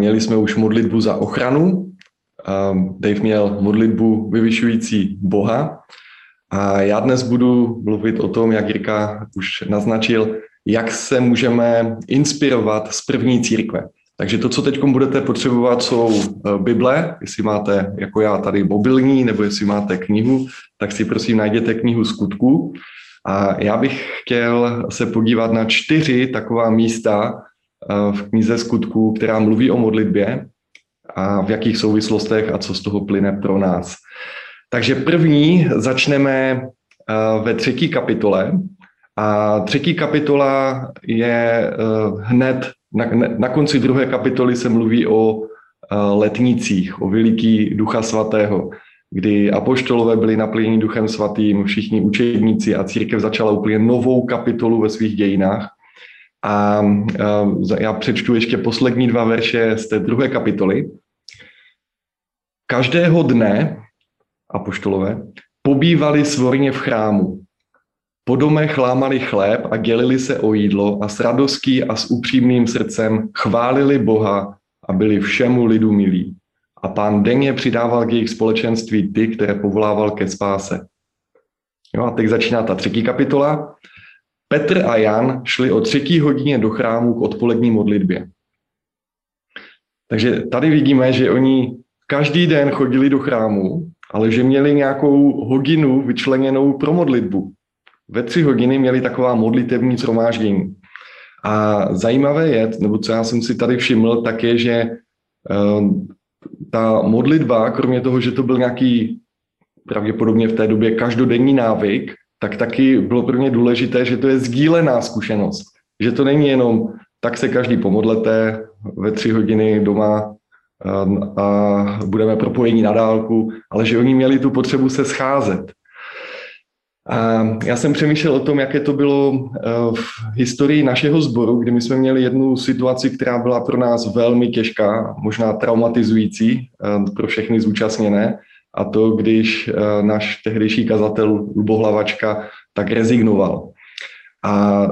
měli jsme už modlitbu za ochranu. Dave měl modlitbu vyvyšující Boha. A já dnes budu mluvit o tom, jak Jirka už naznačil, jak se můžeme inspirovat z první církve. Takže to, co teď budete potřebovat, jsou eh, Bible, jestli máte, jako já, tady mobilní, nebo jestli máte knihu, tak si prosím najděte knihu skutků. A já bych chtěl se podívat na čtyři taková místa v knize skutků, která mluví o modlitbě a v jakých souvislostech a co z toho plyne pro nás. Takže první začneme eh, ve třetí kapitole. A třetí kapitola je hned na, na konci druhé kapitoly se mluví o letnicích, o veliký ducha svatého, kdy apoštolové byli naplněni duchem svatým, všichni učedníci a církev začala úplně novou kapitolu ve svých dějinách. A já přečtu ještě poslední dva verše z té druhé kapitoly. Každého dne apoštolové pobývali svorně v chrámu po domech lámali chléb a dělili se o jídlo a s radostí a s upřímným srdcem chválili Boha a byli všemu lidu milí. A pán denně přidával k jejich společenství ty, které povolával ke spáse. Jo, a teď začíná ta třetí kapitola. Petr a Jan šli o třetí hodině do chrámu k odpolední modlitbě. Takže tady vidíme, že oni každý den chodili do chrámu, ale že měli nějakou hodinu vyčleněnou pro modlitbu ve tři hodiny měli taková modlitevní shromáždění. A zajímavé je, nebo co já jsem si tady všiml, tak je, že uh, ta modlitba, kromě toho, že to byl nějaký pravděpodobně v té době každodenní návyk, tak taky bylo pro mě důležité, že to je sdílená zkušenost. Že to není jenom tak se každý pomodlete ve tři hodiny doma a budeme propojení na dálku, ale že oni měli tu potřebu se scházet. A já jsem přemýšlel o tom, jaké to bylo eh, v historii našeho sboru, kdy my jsme měli jednu situaci, která byla pro nás velmi těžká, možná traumatizující eh, pro všechny zúčastněné. A to, když eh, náš tehdejší kazatel Lubohlavačka tak rezignoval. A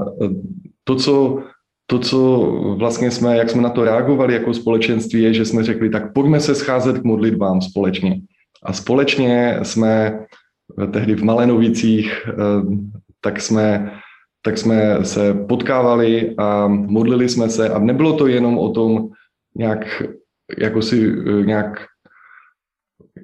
to, co to, co vlastně jsme, jak jsme na to reagovali jako společenství, je, že jsme řekli, tak pojďme se scházet k modlitbám společně. A společně jsme tehdy v Malenovicích, eh, tak jsme, tak jsme se potkávali a modlili jsme se a nebylo to jenom o tom nějak, jako si eh, nějak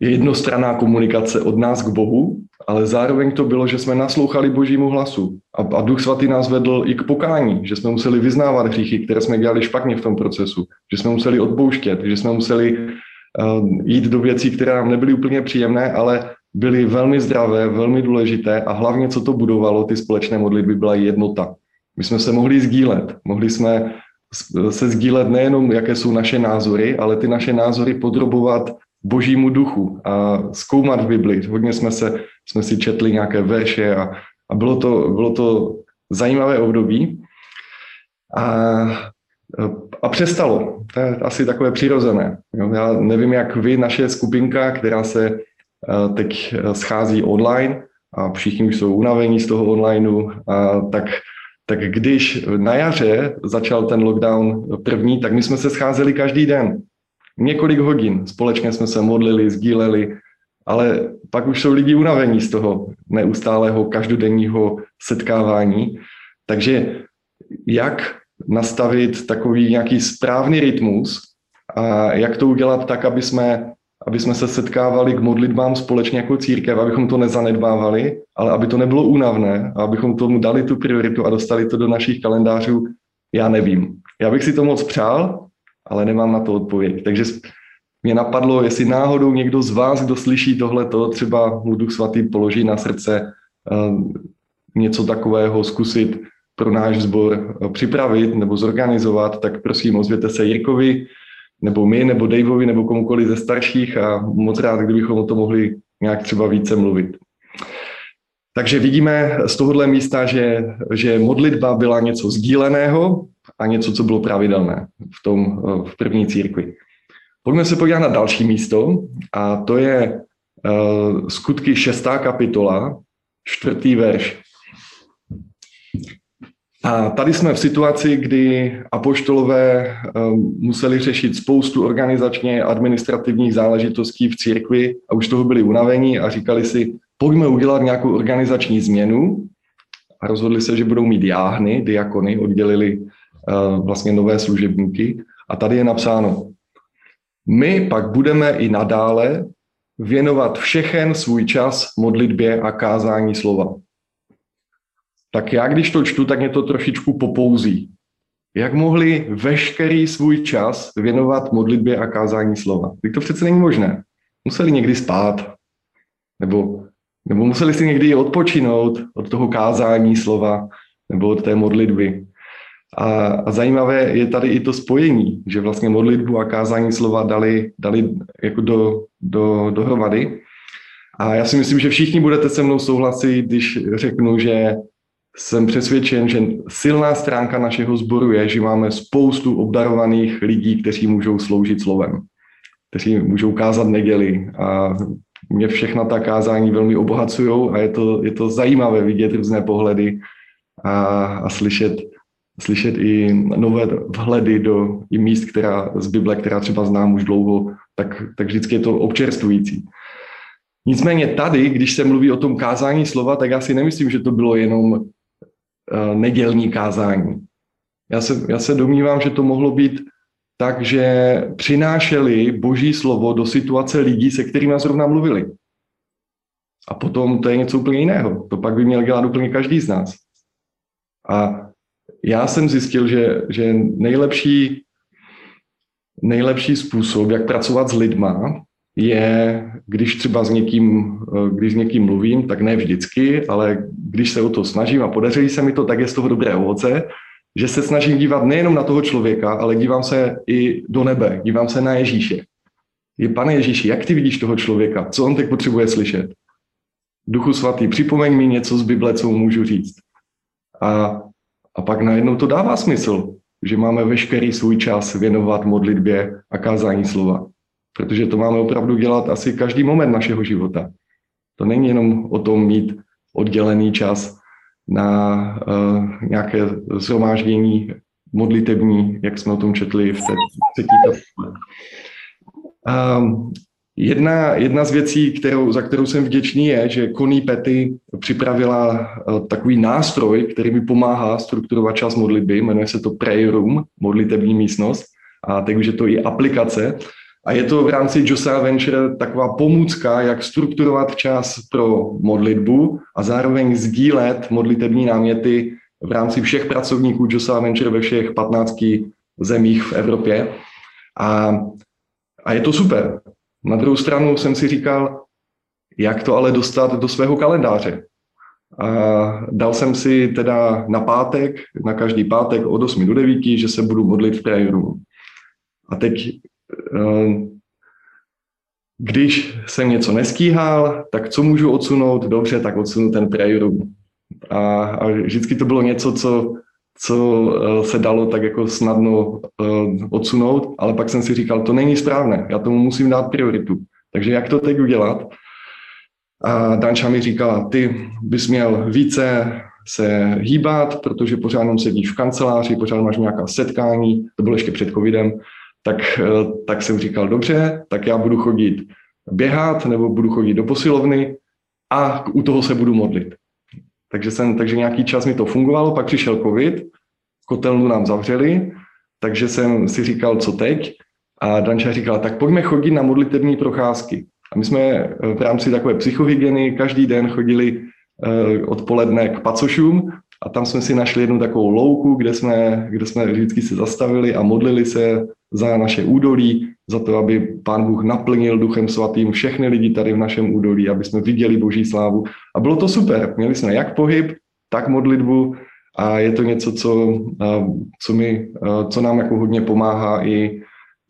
jednostranná komunikace od nás k Bohu, ale zároveň to bylo, že jsme naslouchali Božímu hlasu a, a Duch Svatý nás vedl i k pokání, že jsme museli vyznávat hříchy, které jsme dělali špatně v tom procesu, že jsme museli odpouštět, že jsme museli uh, jít do věcí, které nám nebyly úplně příjemné, ale byly velmi zdravé, velmi důležité a hlavně, co to budovalo, ty společné modlitby, byla jednota. My jsme se mohli sdílet, mohli jsme se sdílet nejenom, jaké jsou naše názory, ale ty naše názory podrobovat božímu duchu a zkoumat v Bibli. Hodně jsme, se, jsme si četli nějaké verše a, a bylo, to, bylo to zajímavé období. A, a přestalo. To je asi takové přirozené. Já nevím, jak vy, naše skupinka, která se Eh, teď schází online a všichni už jsou unavení z toho onlineu, a tak, tak když na jaře začal ten lockdown první, tak my jsme se scházeli každý den. Několik hodin. Společně jsme se modlili, sdíleli, ale pak už jsou lidi unavení z toho neustálého každodenního setkávání. Takže jak nastavit takový nějaký správný rytmus a jak to udělat tak, aby jsme aby jsme se setkávali k modlitbám společně jako církev, abychom to nezanedbávali, ale aby to nebylo únavné, a abychom tomu dali tu prioritu a dostali to do našich kalendářů, já nevím. Já bych si to moc přál, ale nemám na to odpověď. Takže mě napadlo, jestli náhodou někdo z vás, kdo slyší tohleto, třeba mu Duch Svatý položí na srdce uh, něco takového zkusit pro náš sbor uh, připravit nebo zorganizovat, tak prosím, ozvěte se Jirkovi, nebo my, nebo Daveovi, nebo komukoliv ze starších a moc rád, kdybychom o tom mohli nějak třeba více mluvit. Takže vidíme z tohohle místa, že, že modlitba byla něco sdíleného a něco, co bylo pravidelné v, tom, v první církvi. Pojďme se podívat na další místo a to je uh, skutky šestá kapitola, čtvrtý verš. A tady jsme v situaci, kdy apoštolové museli řešit spoustu organizačně administrativních záležitostí v církvi a už toho byli unavení a říkali si, pojďme udělat nějakou organizační změnu a rozhodli se, že budou mít jáhny, diakony, oddělili vlastně nové služebníky a tady je napsáno, my pak budeme i nadále věnovat všechen svůj čas modlitbě a kázání slova. Tak já, když to čtu, tak mě to trošičku popouzí. Jak mohli veškerý svůj čas věnovat modlitbě a kázání slova? Teď to přece není možné. Museli někdy spát, nebo, nebo museli si někdy odpočinout od toho kázání slova, nebo od té modlitby. A, a zajímavé je tady i to spojení, že vlastně modlitbu a kázání slova dali, dali jako do, do, dohromady. A já si myslím, že všichni budete se mnou souhlasit, když řeknu, že jsem přesvědčen, že silná stránka našeho sboru je, že máme spoustu obdarovaných lidí, kteří můžou sloužit slovem, kteří můžou kázat neděli a mě všechna ta kázání velmi obohacují a je to, je to zajímavé vidět různé pohledy a, a slyšet, slyšet i nové vhledy do i míst, která, z Bible, která třeba znám už dlouho, tak, tak vždycky je to občerstvující. Nicméně tady, když se mluví o tom kázání slova, tak já si nemyslím, že to bylo jenom uh, nedělní kázání. Já se, já se domnívám, že to mohlo být tak, že přinášeli boží slovo do situace lidí, se kterými zrovna mluvili. A potom to je něco úplně jiného. To pak by měl dělat úplně každý z nás. A já jsem zjistil, že, že nejlepší, nejlepší způsob, jak pracovat s lidma, je, když třeba s někým, když s někým mluvím, tak ne vždycky, ale když se o to snažím a podaří se mi to, tak je z toho dobré ovoce, že se snažím dívat nejenom na toho člověka, ale dívám se i do nebe, dívám se na Ježíše. Je, pane Ježíši, jak ty vidíš toho člověka? Co on teď potřebuje slyšet? Duchu svatý, připomeň mi něco z Bible, co mu můžu říct. A a pak najednou to dává smysl, že máme veškerý svůj čas věnovat modlitbě a kázání slova. Protože to máme opravdu dělat asi každý moment našeho života. To není jenom o tom mít oddělený čas na uh, nějaké zhromáždění modlitební, jak jsme o tom četli v té třetí kapitole. Um, Jedna, jedna z věcí, kterou, za kterou jsem vděčný, je, že Connie Petty připravila eh, takový nástroj, který mi pomáhá strukturovat čas modlitby, jmenuje se to Prayer Room, modlitební místnost, a teď už je to i aplikace. A je to v rámci Josiah Venture taková pomůcka, jak strukturovat čas pro modlitbu a zároveň sdílet modlitební náměty v rámci všech pracovníků Josiah Venture ve všech 15 zemích v Evropě. A, a je to super. Na druhou stranu jsem si říkal, jak to ale dostat do svého kalendáře. A dal jsem si teda na pátek, na každý pátek od 8 do 9, že se budu modlit v prayer. A teď, eh, když jsem něco neskýhal, tak co můžu odsunout? Dobře, tak odsunu ten prayer room. A, a vždycky to bylo něco, co co eh, se dalo tak jako snadno eh, odsunout, ale pak jsem si říkal, to není správné, já tomu musím dát prioritu. Takže jak to teď udělat? A Danča mi říkala, ty bys měl více se hýbat, protože pořád jenom sedíš v kanceláři, pořád máš nějaká setkání, to bylo ještě před covidem, tak, eh, tak jsem říkal, dobře, tak já budu chodit běhat nebo budu chodit do posilovny a u toho se budu modlit. Takže, jsem, takže nějaký čas mi to fungovalo, pak přišel covid, kotelnu nám zavřeli, takže jsem si říkal, co teď? A Danča říkala, tak pojďme chodit na modlitební procházky. A my jsme eh, v rámci takové psychohygieny každý den chodili eh, odpoledne k pacošům a tam jsme si našli jednu takovou louku, kde jsme, kde jsme vždycky se zastavili a modlili se za naše údolí, za to, aby Pán Bůh naplnil Duchem Svatým všechny lidi tady v našem údolí, aby jsme viděli Boží slávu. A bylo to super. Měli jsme jak pohyb, tak modlitbu a je to něco, co, co, mi, co nám jako hodně pomáhá i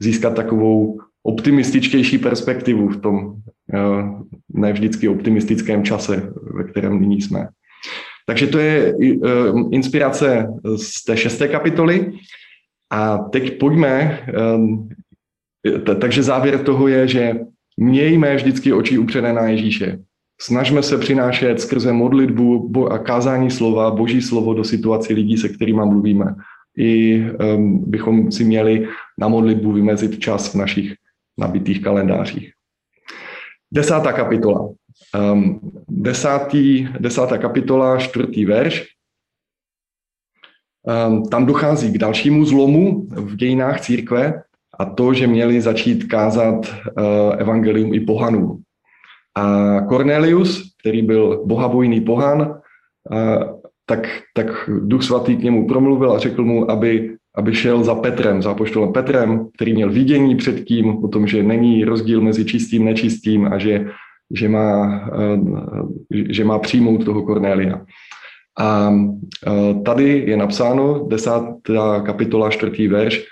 získat takovou optimističtější perspektivu v tom ne vždycky optimistickém čase, ve kterém nyní jsme. Takže to je inspirace z té šesté kapitoly. A teď pojďme, takže závěr toho je, že mějme vždycky oči upřené na Ježíše. snažme se přinášet skrze modlitbu a kázání slova, boží slovo do situací lidí, se kterými mluvíme. I um, bychom si měli na modlitbu vymezit čas v našich nabitých kalendářích. Desátá kapitola. Um, desátý, desátá kapitola, čtvrtý verš. Um, tam dochází k dalšímu zlomu v dějinách církve a to, že měli začít kázat uh, evangelium i pohanům. A Cornelius, který byl bohabojný pohan, uh, tak, tak Duch Svatý k němu promluvil a řekl mu, aby, aby šel za Petrem, za apoštolem Petrem, který měl vidění předtím o tom, že není rozdíl mezi čistým a nečistým a že, že, má, uh, že má přijmout toho Cornelia. A tady je napsáno, desátá kapitola, čtvrtý verš,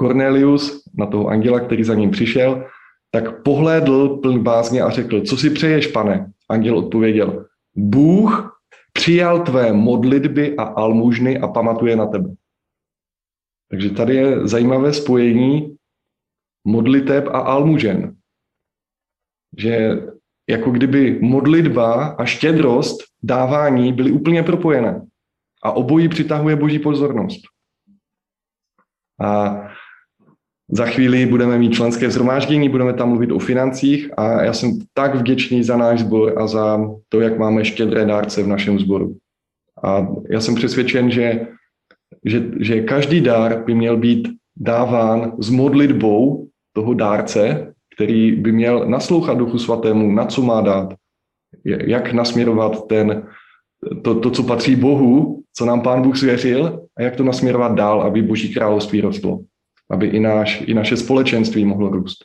Cornelius na toho anděla, který za ním přišel, tak pohlédl pln bázně a řekl, co si přeješ, pane? Anděl odpověděl, Bůh přijal tvé modlitby a almužny a pamatuje na tebe. Takže tady je zajímavé spojení modliteb a almužen. Že jako kdyby modlitba a štědrost, dávání byly úplně propojené. A obojí přitahuje boží pozornost. A za chvíli budeme mít členské zhromáždění, budeme tam mluvit o financích a já jsem tak vděčný za náš sbor a za to, jak máme štědré dárce v našem sboru. A já jsem přesvědčen, že, že, že každý dár by měl být dáván s modlitbou toho dárce, který by měl naslouchat Duchu Svatému, na co má dát, jak nasměrovat ten, to, to, co patří Bohu, co nám Pán Bůh svěřil a jak to nasměrovat dál, aby Boží království rostlo aby i, náš, i naše společenství mohlo růst.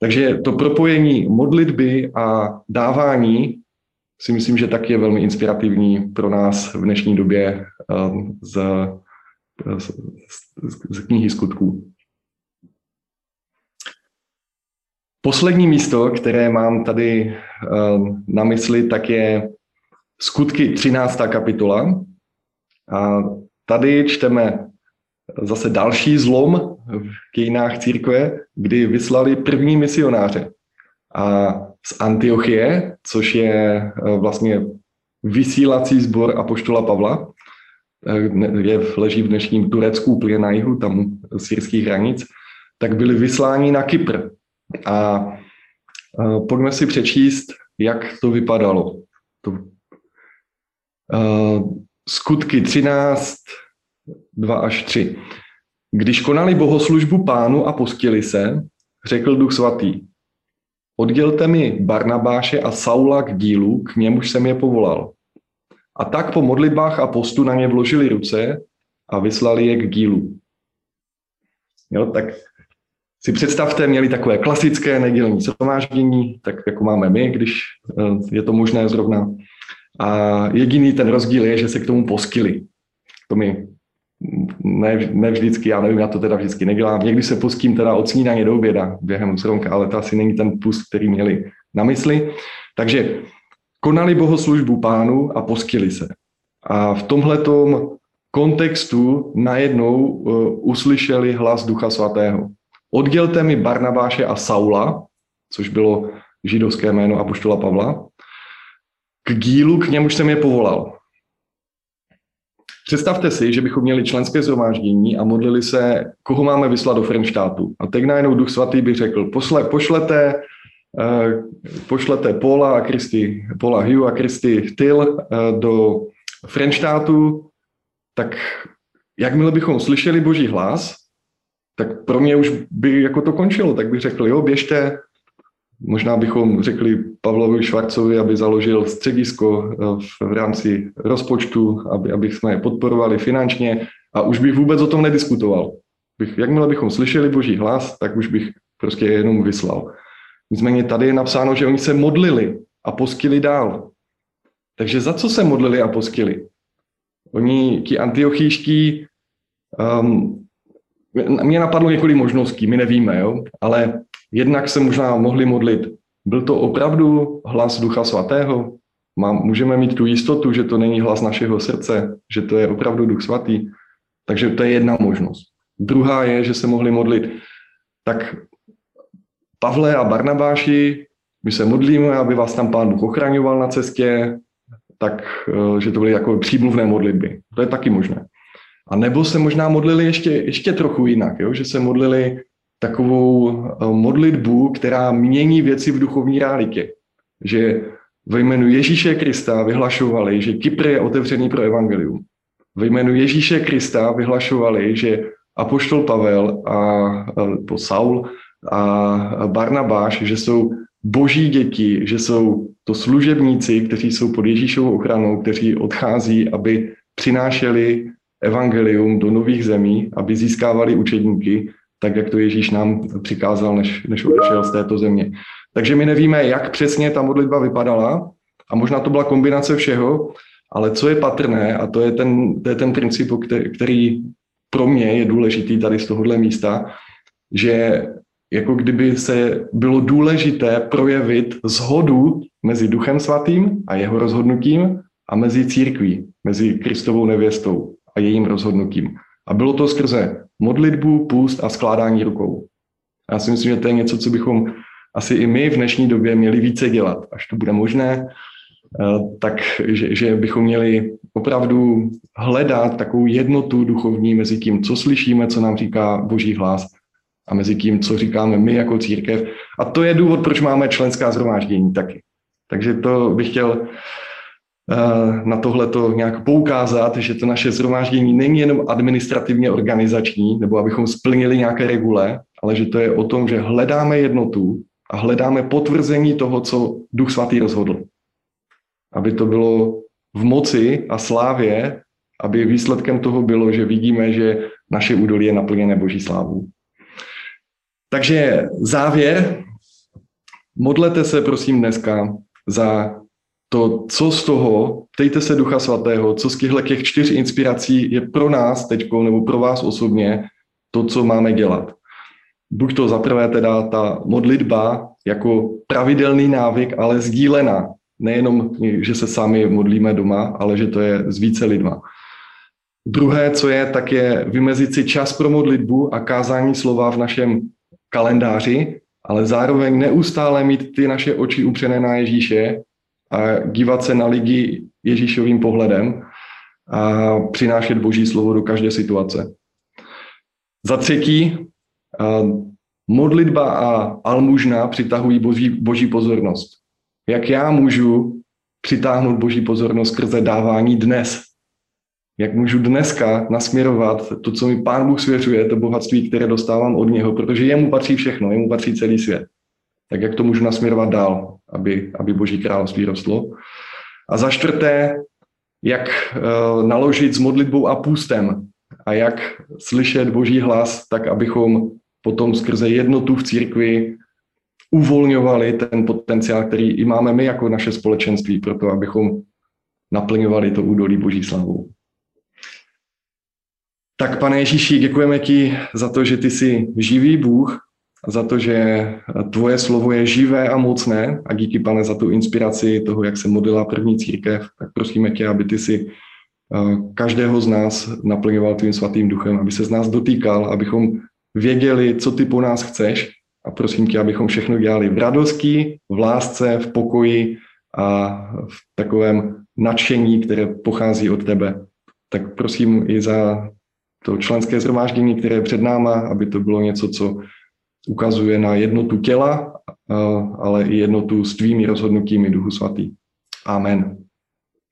Takže to propojení modlitby a dávání si myslím, že taky je velmi inspirativní pro nás v dnešní době um, z, z, z knihy skutků. Poslední místo, které mám tady um, na mysli, tak je skutky 13. kapitola. A tady čteme zase další zlom v dějinách církve, kdy vyslali první misionáře. A z Antiochie, což je eh, vlastně vysílací sbor Apoštola Pavla, eh, je, leží v dnešním Turecku, úplně na jihu, tam syrských hranic, tak byli vysláni na Kypr. A eh, pojďme si přečíst, jak to vypadalo. To, skutky 13, 2 až 3. Když konali bohoslužbu pánu a postili se, řekl duch svatý, oddělte mi Barnabáše a Saula k dílu, k němuž jsem je povolal. A tak po modlitbách a postu na ně vložili ruce a vyslali je k dílu. Jo, tak si představte, měli takové klasické nedělní shromáždění, tak jako máme my, když eh, je to možné zrovna. A jediný ten rozdíl je, že se k tomu poskyli. To mi ne, ne vždycky, já nevím, já to teda vždycky nedělám. Někdy se pustím teda od snídaně do oběda během sronka, ale to asi není ten pust, který měli na mysli. Takže konali bohoslužbu pánu a poskili se. A v tomhletom kontextu najednou uh, uslyšeli hlas Ducha Svatého. Oddělte mi Barnabáše a Saula, což bylo židovské jméno Apoštola Pavla, k dílu, k němuž jsem je povolal. Představte si, že bychom měli členské zhromáždění a modlili se, koho máme vyslat do Frenštátu. A teď najednou Duch Svatý by řekl, posle, pošlete, uh, pošlete Paula a Kristy, Paula Hugh a Kristy Till uh, do Frenštátu, tak jakmile bychom slyšeli Boží hlas, tak pro mě už by jako to končilo, tak bych řekl, jo, běžte, Možná bychom řekli Pavlovi Švarcovi, aby založil středisko eh, v rámci rozpočtu, aby, aby jsme je podporovali finančně a už bych vůbec o tom nediskutoval. Bych, jakmile bychom slyšeli boží hlas, tak už bych prostě jenom vyslal. Nicméně tady je napsáno, že oni se modlili a poskyli dál. Takže za co se modlili a poskyli? Oni, ti antiochíští, um, mě napadlo několik možností, my nevíme, jo? ale jednak se možná mohli modlit. Byl to opravdu hlas Ducha Svatého? Mám, můžeme mít tu jistotu, že to není hlas našeho srdce, že to je opravdu Duch Svatý. Takže to je jedna možnost. Druhá je, že se mohli modlit. Tak Pavle a Barnabáši, my se modlíme, aby vás tam Pán Bůh ochraňoval na cestě, tak, eh, že to byly jako přímluvné modlitby. To je taky možné. A nebo se možná modlili ještě, ještě trochu jinak, jo? že se modlili takovou eh, modlitbu, která mění věci v duchovní realitě. Že ve jménu Ježíše Krista vyhlašovali, že Kypr je otevřený pro evangelium. Ve jménu Ježíše Krista vyhlašovali, že apoštol Pavel a, a Saul a Barnabáš, že jsou boží děti, že jsou to služebníci, kteří jsou pod Ježíšovou ochranou, kteří odchází, aby přinášeli evangelium do nových zemí, aby získávali učedníky, tak jak to Ježíš nám přikázal, než, než odešel z této země. Takže my nevíme, jak přesně ta modlitba vypadala a možná to byla kombinace všeho, ale co je patrné, a to je ten, to je ten princip, který pro mě je důležitý tady z tohohle místa, že jako kdyby se bylo důležité projevit zhodu mezi Duchem Svatým a jeho rozhodnutím a mezi církví, mezi Kristovou nevěstou a jejím rozhodnutím. A bylo to skrze modlitbu, půst a skládání rukou. Já si myslím, že to je něco, co bychom asi i my v dnešní době měli více dělat, až to bude možné, eh, tak že, že bychom měli opravdu hledat takovou jednotu duchovní mezi tím, co slyšíme, co nám říká Boží hlas a mezi tím, co říkáme my jako církev. A to je důvod, proč máme členská zhromáždění taky. Takže to bych chtěl na tohle to nějak poukázat, že to naše zhromáždění není jenom administrativně organizační, nebo abychom splnili nějaké regule, ale že to je o tom, že hledáme jednotu a hledáme potvrzení toho, co Duch Svatý rozhodl. Aby to bylo v moci a slávě, aby výsledkem toho bylo, že vidíme, že naše údolí je naplněné Boží slávou. Takže závěr. Modlete se prosím dneska za to, co z toho, ptejte se Ducha Svatého, co z těchto těch čtyř inspirací je pro nás teď, nebo pro vás osobně, to, co máme dělat. Buď to zaprvé teda ta modlitba jako pravidelný návyk, ale sdílená. Nejenom, že se sami modlíme doma, ale že to je s více lidma. Druhé, co je, tak je vymezit si čas pro modlitbu a kázání slova v našem kalendáři, ale zároveň neustále mít ty naše oči upřené na Ježíše a dívat se na lidi Ježíšovým pohledem a přinášet Boží slovo do každé situace. Za třetí, modlitba a almužna přitahují boží, boží pozornost. Jak já můžu přitáhnout boží pozornost skrze dávání dnes, jak můžu dneska nasměrovat to, co mi Pán Bůh svěřuje, to bohatství, které dostávám od něho, protože jemu patří všechno, jemu patří celý svět. Tak jak to můžu nasměrovat dál, aby, aby Boží království rostlo. A za čtvrté, jak uh, naložit s modlitbou a půstem a jak slyšet Boží hlas, tak abychom potom skrze jednotu v církvi uvolňovali ten potenciál, který i máme my jako naše společenství, proto abychom naplňovali to údolí Boží slavou. Tak pane Ježíši, děkujeme ti za to, že ty jsi živý Bůh, za to, že tvoje slovo je živé a mocné a díky pane za tu inspiraci toho, jak se modlila první církev, tak prosíme tě, aby ty si eh, každého z nás naplňoval tvým svatým duchem, aby se z nás dotýkal, abychom věděli, co ty po nás chceš a prosím tě, abychom všechno dělali v radosti, v lásce, v pokoji a v takovém nadšení, které pochází od tebe. Tak prosím i za to členské zhromáždění, které je před náma, aby to bylo něco, co ukazuje na jednotu těla, ale i jednotu s tvými rozhodnutími Duchu Svatý. Amen.